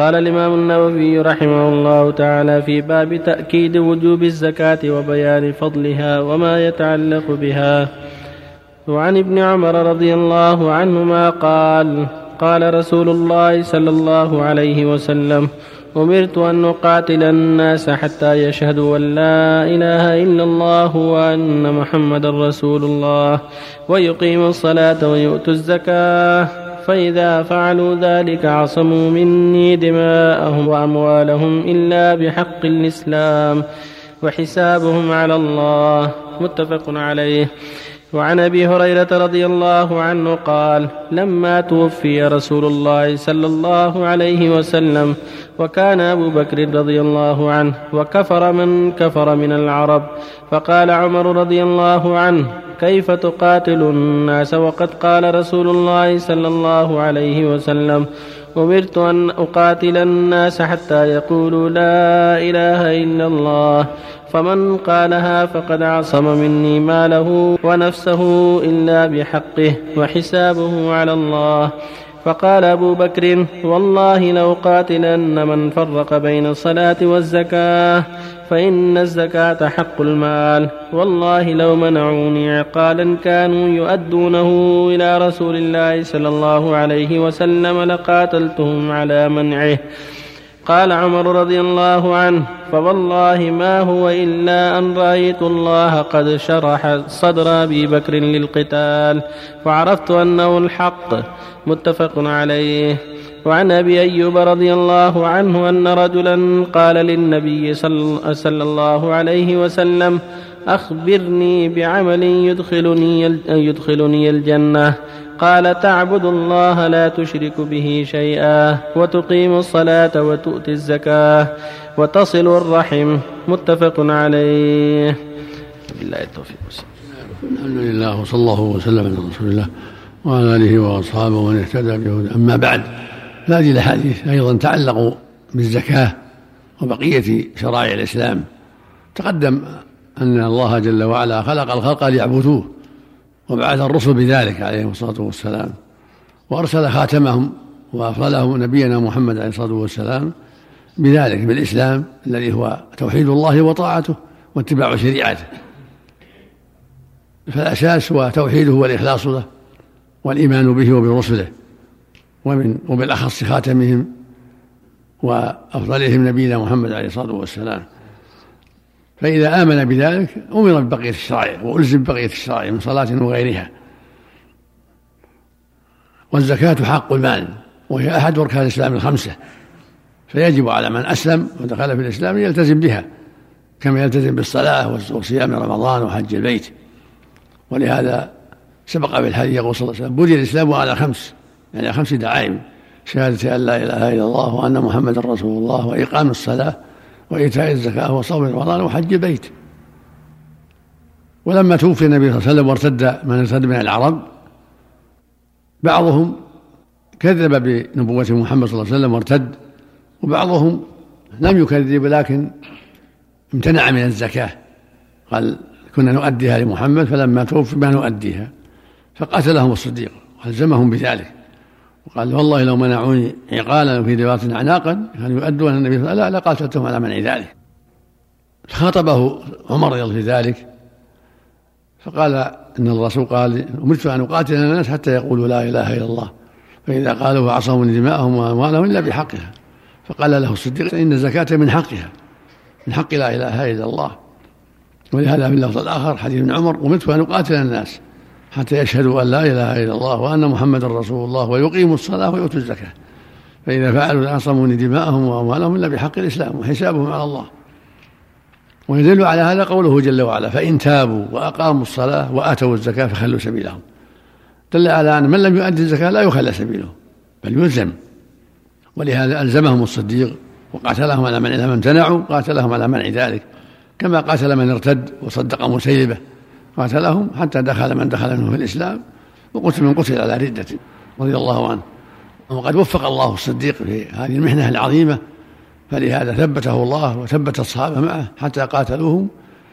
قال الإمام النووي رحمه الله تعالى في باب تأكيد وجوب الزكاة وبيان فضلها وما يتعلق بها. وعن ابن عمر رضي الله عنهما قال قال رسول الله صلى الله عليه وسلم أمرت أن أقاتل الناس حتى يشهدوا أن لا إله إلا الله وأن محمدا رسول الله ويقيموا الصلاة ويؤتوا الزكاة. فإذا فعلوا ذلك عصموا مني دماءهم وأموالهم إلا بحق الإسلام وحسابهم على الله. متفق عليه. وعن أبي هريرة رضي الله عنه قال لما توفي رسول الله صلى الله عليه وسلم وكان أبو بكر رضي الله عنه وكفر من كفر من العرب فقال عمر رضي الله عنه كيف تقاتل الناس؟ وقد قال رسول الله صلى الله عليه وسلم أمرت أن أقاتل الناس حتى يقولوا لا إله إلا الله فمن قالها فقد عصم مني ماله ونفسه إلا بحقه وحسابه على الله. فقال أبو بكر والله لو قاتلن من فرق بين الصلاة والزكاة فإن الزكاة حق المال. والله لو منعوني عقالا كانوا يؤدونه إلى رسول الله صلى الله عليه وسلم لقاتلتهم على منعه. قال عمر رضي الله عنه فوالله ما هو إلا أن رأيت الله قد شرح صدر أبي بكر للقتال فعرفت أنه الحق. متفق عليه. وعن أبي أيوب رضي الله عنه أن رجلا قال للنبي صلى الله عليه وسلم أخبرني بعمل يدخلني يدخلني الجنة. قال تعبد الله لا تشرك به شيئا وتقيم الصلاة وتؤتي الزكاة وتصل الرحم. متفق عليه. بالله التوفيق الحمد لله وصلى الله وسلم على رسول الله وعلى آله وأصحابه ومن اهتدى بهدى أما بعد هذه الأحاديث أيضا تعلق بالزكاة وبقية شرائع الإسلام. تقدم أن الله جل وعلا خلق الخلق ليعبدوه. وبعث الرسل بذلك عليهم الصلاة والسلام. وأرسل خاتمهم وأفضلهم نبينا محمد عليه الصلاة والسلام بذلك بالإسلام الذي هو توحيد الله وطاعته واتباع شريعته. فالأساس هو توحيده والإخلاص له والإيمان به وبرسله. ومن وبالأخص خاتمهم وأفضلهم نبينا محمد عليه الصلاة والسلام. فإذا آمن بذلك أمر ببقية الشرائع وألزم بقية الشرائع من صلاة وغيرها. والزكاة حق المال وهي أحد أركان الإسلام الخمسة. فيجب على من أسلم ودخل في الإسلام أن يلتزم بها كما يلتزم بالصلاة وصيام رمضان وحج البيت. ولهذا سبق بالحديث يقول صلى الله عليه وسلم بني الإسلام على خمس يعني خمس دعائم شهادة أن لا إله إلا الله وأن محمدا رسول الله وإقام الصلاة وإيتاء الزكاة وصوم رمضان وحج البيت ولما توفي النبي صلى الله عليه وسلم وارتد من ارتد من العرب بعضهم كذب بنبوة محمد صلى الله عليه وسلم وارتد وبعضهم لم يكذب لكن امتنع من الزكاة. قال كنا نؤديها لمحمد فلما توفي ما نؤديها. فقاتلهم الصديق وألزمهم بذلك. وقال والله لو منعوني عقالا في رواية أعناقا كانوا يؤدون النبي صلى الله عليه وسلم لقاتلتهم على منع ذلك. خاطبه عمر رضي الله في ذلك فقال إن الرسول قال أمرت أن أقاتل الناس حتى يقولوا لا إله إلا الله فإذا قالوا فعصموا دماءهم وأموالهم إلا بحقها فقال له الصديق إن الزكاة من حقها من حق لا إله إلا الله. ولهذا في اللفظ الآخر حديث ابن عمر أمرت أن أقاتل الناس. حتى يشهدوا أن لا إله إلا الله وأن محمدا رسول الله ويقيموا الصلاة ويؤتوا الزكاة. فإذا فعلوا عصموا دماءهم وأموالهم إلا بحق الإسلام وحسابهم على الله. ويدل على هذا قوله جل وعلا فإن تابوا وأقاموا الصلاة وآتوا الزكاة فخلوا سبيلهم دل على أن من لم يؤدي الزكاة لا يخلى سبيله بل يلزم. ولهذا ألزمهم الصديق وقاتلهم على منع من امتنعوا قاتلهم على منع ذلك كما قاتل من ارتد وصدق مسيلبه قاتلهم حتى دخل من دخل منهم في الإسلام وقتل من قتل على ردة رضي الله عنه. وقد وفق الله الصديق في هذه المحنة العظيمة فلهذا ثبته الله وثبت الصحابة معه حتى قاتلوهم.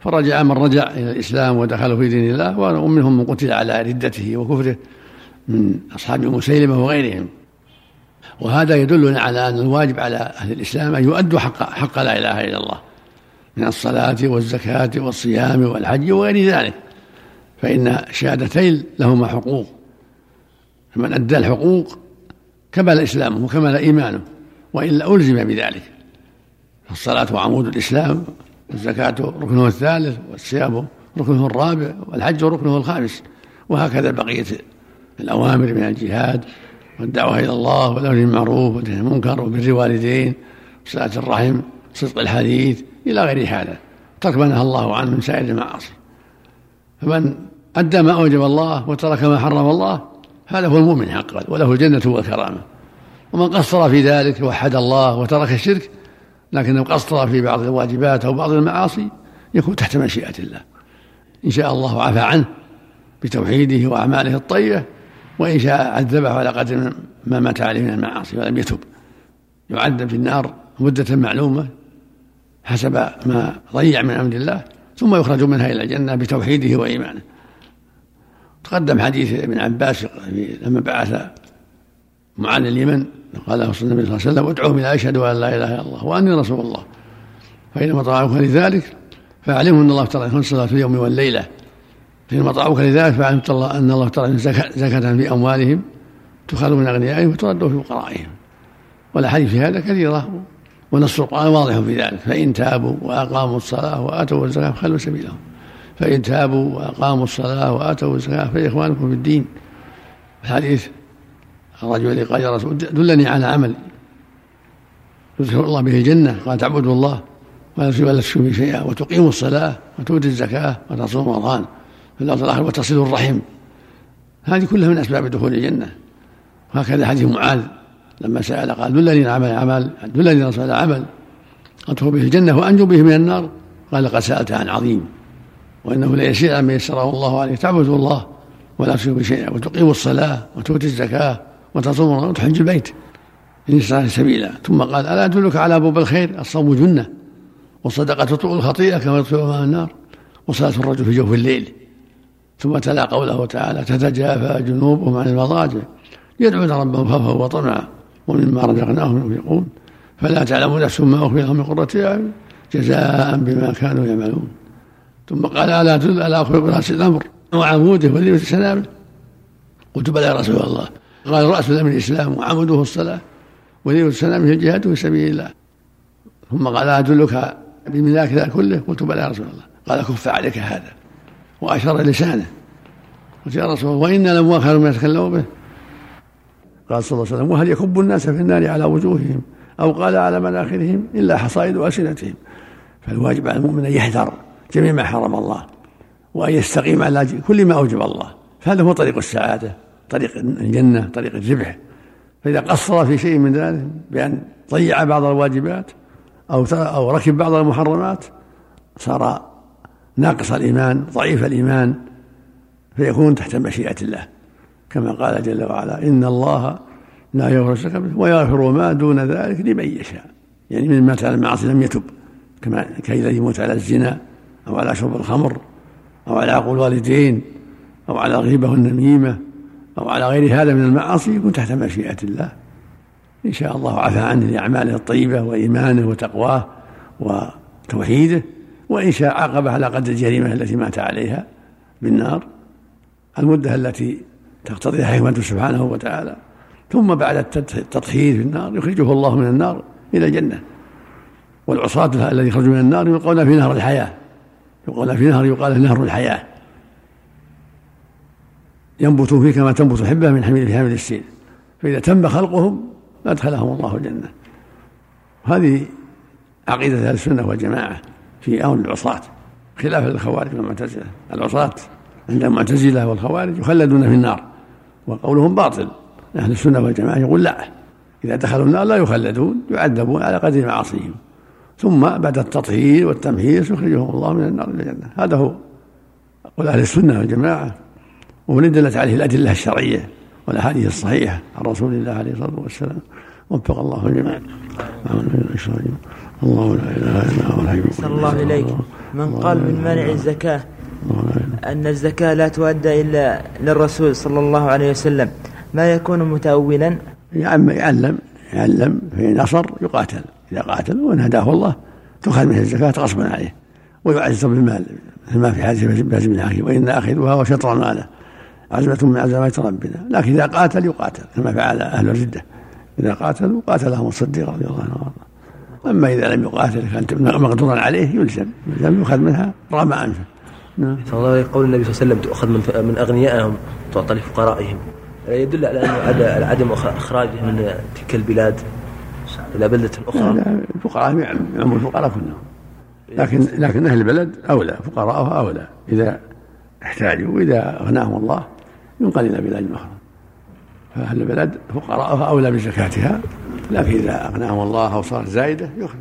فرجع من رجع إلى الإسلام ودخلوا في دين الله ومنهم من قتل على ردته وكفره من أصحاب مسيلمة وغيرهم. وهذا يدلنا على أن الواجب على أهل الإسلام أن يؤدوا حق, حق لا إله إلا الله من الصلاة والزكاة والصيام والحج وغير ذلك. فإن الشهادتين لهما حقوق. فمن أدى الحقوق كمل إسلامه وكمل إيمانه وإلا ألزم بذلك. الصلاة عمود الإسلام والزكاة ركنه الثالث والصيام ركنه الرابع والحج ركنه الخامس وهكذا بقية الأوامر من الجهاد والدعوة إلى الله والأمر بالمعروف والنهي عن المنكر وبر الوالدين وصلاة الرحم صدق الحديث إلى غير هذا. ترك ما نهى الله عنه من سائر المعاصي. فمن أدى ما أوجب الله وترك ما حرم الله هذا هو المؤمن حقا وله الجنة والكرامة. ومن قصر في ذلك وحد الله وترك الشرك لكنه قصر في بعض الواجبات أو بعض المعاصي يكون تحت مشيئة الله. إن شاء الله عفى عنه بتوحيده وأعماله الطيبة وإن شاء عذبه على قدر ما مات عليه من المعاصي ولم يتب. يعذب في النار مدة معلومة حسب ما ضيع من أمر الله ثم يخرج منها إلى الجنة بتوحيده وإيمانه. تقدم حديث ابن عباس لما بعث معاذ اليمن قال له صلى الله عليه وسلم ادعوهم إلى اشهد أن لا إله إلا الله وأني رسول الله. فانما طاعوك لذلك فاعلموا أن الله ترى خمس صلاه اليوم والليلة. فانما طاعوك لذلك فاعلمت الله أن الله ترى زكاه في أموالهم تخل من أغنيائهم وترد في فقرائهم. والأحاديث في هذا كثيرة ونص القرآن واضح في ذلك. فإن تابوا وأقاموا الصلاة وآتوا الزكاة فخلوا سبيلهم. فإن تابوا وأقاموا الصلاة وآتوا الزكاة فإخوانكم في الدين. الحديث الرجل قال يا رسول دلني على عمل يدخل الله به الجنة قال تعبدوا الله ولا تشركوا به شيئا وتقيموا الصلاة وتؤتي الزكاة وتصوم رمضان في الأرض الآخر وتصل الرحم. هذه كلها من أسباب دخول الجنة. وهكذا حديث معاذ لما سأل قال دلني على عمل دلني على عمل أدخل به الجنة وأنجو به من النار. قال قد سألت عن عظيم. وإنه ليسير من يسره الله عليه تعبدوا الله ولا تشركوا بشيئا وتقيموا الصلاة وتؤتي الزكاة وتصوموا وتحج البيت. إن استطعت سبيلا. ثم قال ألا أدلك على أبواب الخير؟ الصوم جنة. والصدقة تطلق الخطيئة كما يطفئ ماء النار. وصلاة الرجل في جوف الليل. ثم تلا قوله تعالى تتجافى جنوبهم عن المضاجع. يدعون ربهم خوفا وطمعا. ومما رزقناهم ينفقون. فلا تعلم نفس ما اخفي لهم من قرة أعين جزاء بما كانوا يعملون. ثم قال ألا على اخبر براس الأمر؟ وعموده وليمه سلامه قلت بلى يا رسول الله. قال رأس الأمر الإسلام وعموده الصلاة. وليمه سلامه الجهاد في سبيل الله. ثم قال أدلك بملاك ذلك كله؟ قلت بلى يا رسول الله. قال كف عليك هذا. وأشار لسانه. قلت يا رسول الله وإنا لمؤاخر ما يتكلموا به. قال صلى الله عليه وسلم وهل يكب الناس في النار على وجوههم أو قال على مناخرهم إلا حصائد السنتهم فالواجب على المؤمن أن يحذر. جميع ما حرم الله وأن يستقيم على كل ما أوجب الله. فهذا هو طريق السعادة طريق الجنة طريق الربح فإذا قصر في شيء من ذلك بأن ضيع بعض الواجبات أو أو ركب بعض المحرمات صار ناقص الإيمان ضعيف الإيمان فيكون تحت مشيئة الله. كما قال جل وعلا إن الله لا يغفر الشرك به ويغفر ما دون ذلك لمن يشاء. يعني من مات على المعاصي لم يتب كما كالذي يموت على الزنا. أو على شرب الخمر أو على عقول الوالدين أو على الغيبة والنميمة أو على غير هذا من المعاصي يكون تحت مشيئة الله. إن شاء الله عفى عنه لأعماله الطيبة وإيمانه وتقواه وتوحيده وإن شاء عاقبه على قدر الجريمة التي مات عليها بالنار المدة التي تقتضيها حكمته سبحانه وتعالى. ثم بعد التطهير في النار يخرجه الله من النار إلى الجنة. والعصاة الذي يخرجون من النار يلقون في نهر الحياة. يقول في نهر يقال نهر الحياة. ينبت فيه كما تنبت الحبة من حميل في حمل السيل فإذا تم خلقهم أدخلهم الله الجنة. هذه عقيدة أهل السنة والجماعة في أمر العصاة. خلافا للخوارج والمعتزلة. العصاة عند المعتزلة والخوارج يخلدون في النار وقولهم باطل. أهل السنة والجماعة يقول لا. إذا دخلوا النار لا يخلدون يعذبون على قدر معاصيهم. ثم بعد التطهير والتمحيص يخرجهم الله من النار إلى الجنة. هذا هو قول أهل السنة والجماعة. ومن دلت عليه الأدلة الشرعية والأحاديث الصحيحة عن رسول الله عليه الصلاة والسلام. وفق الله الجميع الله لا إله إلا هو الحي الله اليك من قال من منع الزكاة. أن الزكاة لا تؤدى إلا للرسول صلى الله عليه وسلم. ما يكون متاولا؟ يعلم يعلم يعلم فإن نصر يقاتل. إذا قاتل وإن هداه الله. تؤخذ منه الزكاة غصبا عليه ويعزز بالمال مثل ما في حديث باز بن حكيم وإن أخذها وشطر ماله. عزمة من عزمات ربنا. لكن إذا قاتل يقاتل كما فعل أهل الردة. إذا قاتلوا قاتلهم الصديق رضي الله عنه وأرضاه. أما إذا لم يقاتل كان مقدورا عليه يلزم يلزم يؤخذ منها رغم أنفه نعم. الله قول النبي صلى الله عليه وسلم تؤخذ من من أغنيائهم تعطى لفقرائهم. يدل على أنه عدم إخراجه من تلك البلاد. إلى بلدة أخرى. لا الفقراء يعم الفقراء كلهم. لكن لكن أهل البلد أولى فقراءها أولى. إذا احتاجوا وإذا أغناهم الله ينقل إلى بلاد أخرى فأهل البلد فقراءها أولى بزكاتها لكن إذا أغناهم الله أو صارت زائدة يخرج.